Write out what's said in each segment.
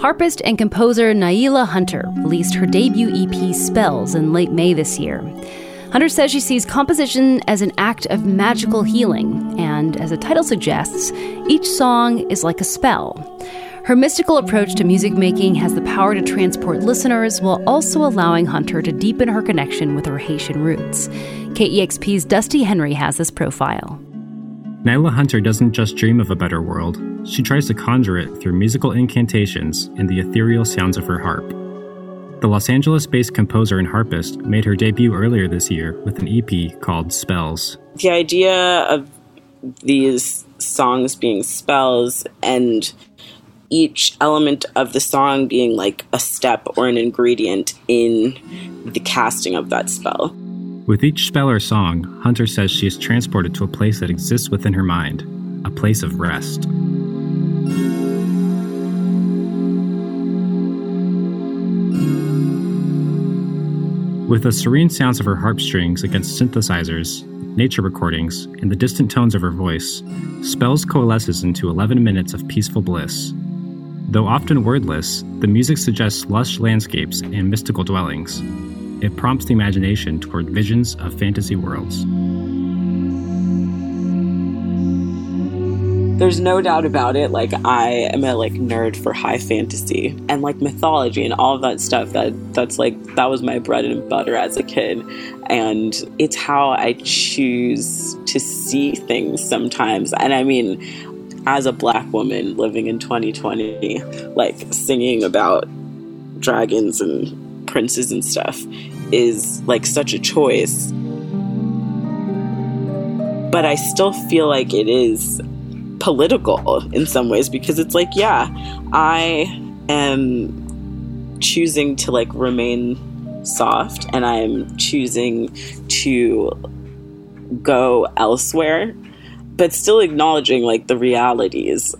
Harpist and composer Nailah Hunter released her debut EP Spells in late May this year. Hunter says she sees composition as an act of magical healing, and as the title suggests, each song is like a spell. Her mystical approach to music making has the power to transport listeners while also allowing Hunter to deepen her connection with her Haitian roots. KEXP's Dusty Henry has this profile. Nailah Hunter doesn't just dream of a better world, she tries to conjure it through musical incantations and the ethereal sounds of her harp. The Los Angeles based composer and harpist made her debut earlier this year with an EP called Spells. The idea of these songs being spells and each element of the song being like a step or an ingredient in the casting of that spell. With each spell or song, Hunter says she is transported to a place that exists within her mind, a place of rest. With the serene sounds of her harp strings against synthesizers, nature recordings, and the distant tones of her voice, Spells coalesces into 11 minutes of peaceful bliss. Though often wordless, the music suggests lush landscapes and mystical dwellings. It prompts the imagination toward visions of fantasy worlds. there's no doubt about it like i am a like nerd for high fantasy and like mythology and all of that stuff that that's like that was my bread and butter as a kid and it's how i choose to see things sometimes and i mean as a black woman living in 2020 like singing about dragons and princes and stuff is like such a choice but I still feel like it is political in some ways because it's like, yeah, I am choosing to like remain soft and I'm choosing to go elsewhere, but still acknowledging like the realities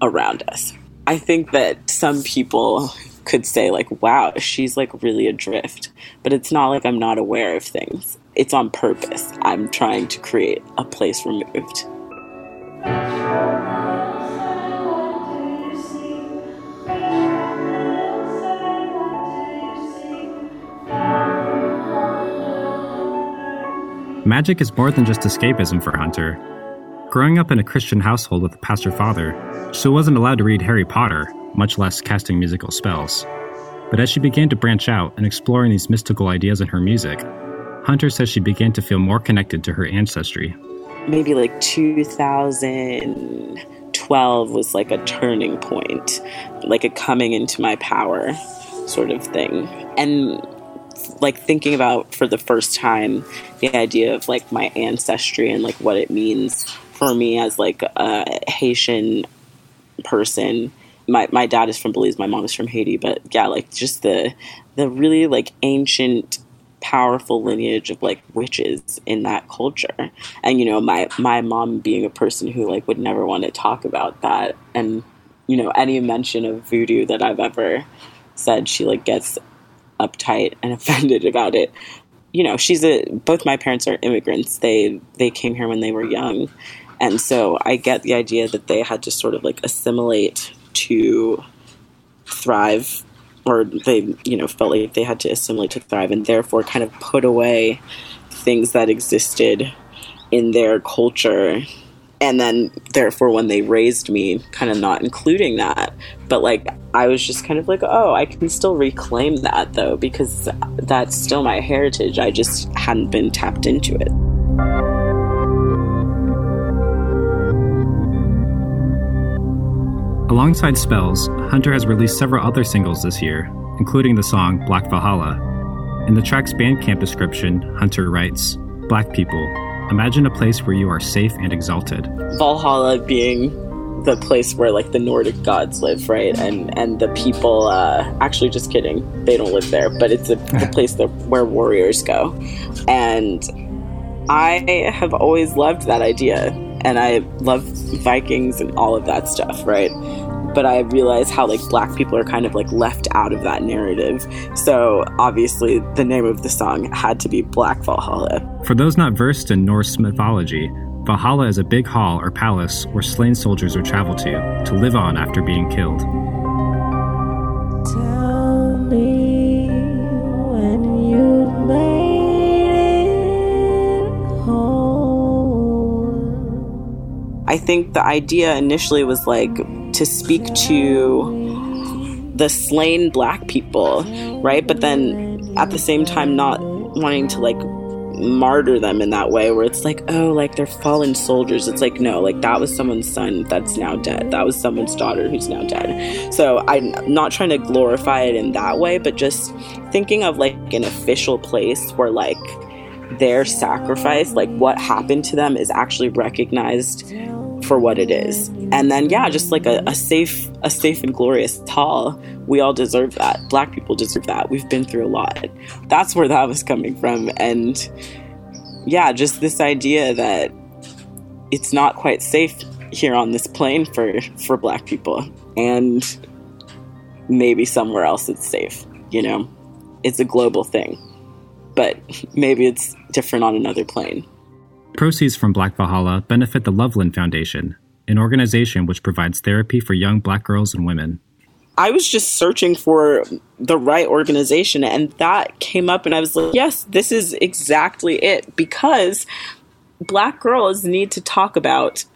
around us. I think that some people could say like wow she's like really adrift. But it's not like i'm not aware of things. It's on purpose. I'm trying to create a place removed. Magic is more than just escapism for Hunter. Growing up in a Christian household with a pastor father, she wasn't allowed to read Harry Potter, much less casting musical spells. But as she began to branch out and exploring these mystical ideas in her music, Hunter says she began to feel more connected to her ancestry. Maybe like 2012 was like a turning point, like a coming into my power sort of thing. And like thinking about for the first time the idea of like my ancestry and like what it means for me as like a Haitian person. My my dad is from Belize, my mom is from Haiti, but yeah, like just the the really like ancient powerful lineage of like witches in that culture. And you know, my my mom being a person who like would never want to talk about that and you know, any mention of voodoo that I've ever said she like gets uptight and offended about it. You know, she's a both my parents are immigrants. They they came here when they were young. And so I get the idea that they had to sort of like assimilate to thrive or they, you know, felt like they had to assimilate to thrive and therefore kind of put away things that existed in their culture. And then therefore when they raised me kind of not including that but like i was just kind of like oh i can still reclaim that though because that's still my heritage. I just hadn't been tapped into it alongside spells hunter has released several other singles this year including the song black valhalla in the track's bandcamp description hunter writes black people Imagine a place where you are safe and exalted. Valhalla being the place where like the Nordic gods live, right? And and the people uh, actually just kidding, they don't live there, but it's a, the place that where warriors go. And I have always loved that idea, and I love Vikings and all of that stuff, right? But I realize how like black people are kind of like left out of that narrative. So obviously the name of the song had to be Black Valhalla. For those not versed in Norse mythology, Valhalla is a big hall or palace where slain soldiers would travel to to live on after being killed. Tell me when you made it home. I think the idea initially was like to speak to the slain black people, right? But then at the same time, not wanting to like martyr them in that way where it's like oh like they're fallen soldiers. It's like no like that was someone's son that's now dead. That was someone's daughter who's now dead. So i'm not trying to glorify it in that way but just thinking of like an official place where like their sacrifice like what happened to them is actually recognized for what it is. And then yeah, just like a, a safe a safe and glorious tall. We all deserve that. Black people deserve that. We've been through a lot. That's where that was coming from. And yeah, just this idea that it's not quite safe here on this plane for for black people and maybe somewhere else it's safe you know it's a global thing but maybe it's different on another plane Proceeds from Black Valhalla benefit the Loveland Foundation, an organization which provides therapy for young black girls and women. I was just searching for the right organization, and that came up, and I was like, yes, this is exactly it because black girls need to talk about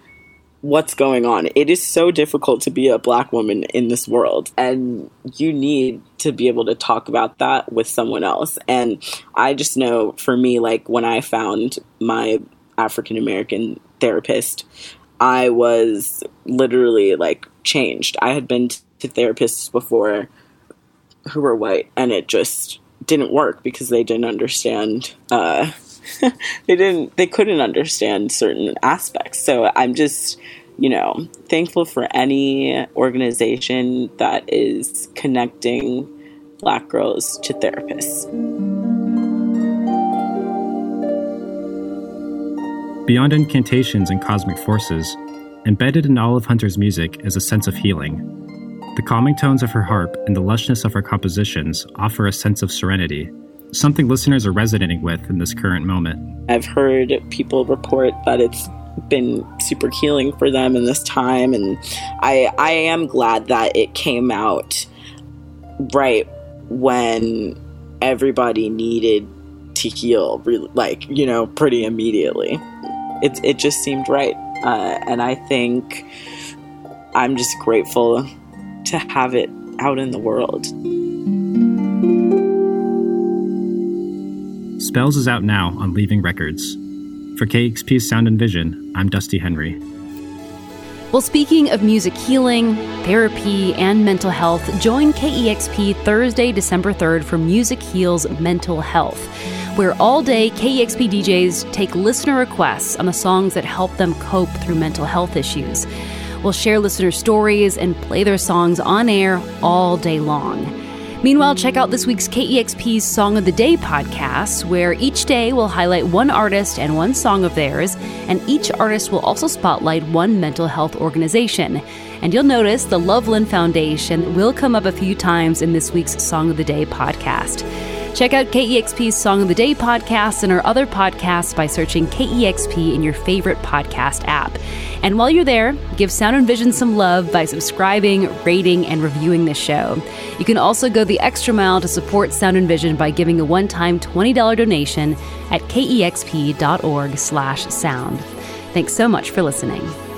what's going on. It is so difficult to be a black woman in this world, and you need to be able to talk about that with someone else. And I just know for me, like when I found my African American therapist, I was literally like changed. I had been to therapists before who were white, and it just didn't work because they didn't understand. Uh, they didn't. They couldn't understand certain aspects. So I'm just, you know, thankful for any organization that is connecting Black girls to therapists. Beyond incantations and cosmic forces, embedded in Olive Hunter's music is a sense of healing. The calming tones of her harp and the lushness of her compositions offer a sense of serenity, something listeners are resonating with in this current moment. I've heard people report that it's been super healing for them in this time and I I am glad that it came out right when everybody needed to heal like you know pretty immediately it, it just seemed right. Uh, and I think I'm just grateful to have it out in the world. Spells is out now on Leaving Records. For KEXP's Sound and Vision, I'm Dusty Henry. Well, speaking of music healing, therapy, and mental health, join KEXP Thursday, December 3rd for Music Heals Mental Health where all day KEXP DJs take listener requests on the songs that help them cope through mental health issues. We'll share listener stories and play their songs on air all day long. Meanwhile, check out this week's KEXP's Song of the Day podcast, where each day we'll highlight one artist and one song of theirs, and each artist will also spotlight one mental health organization. And you'll notice the Loveland Foundation will come up a few times in this week's Song of the Day podcast. Check out KEXP's Song of the Day podcast and our other podcasts by searching KEXP in your favorite podcast app. And while you're there, give Sound and Vision some love by subscribing, rating, and reviewing the show. You can also go the extra mile to support Sound and Vision by giving a one-time $20 donation at kexp.org/sound. Thanks so much for listening.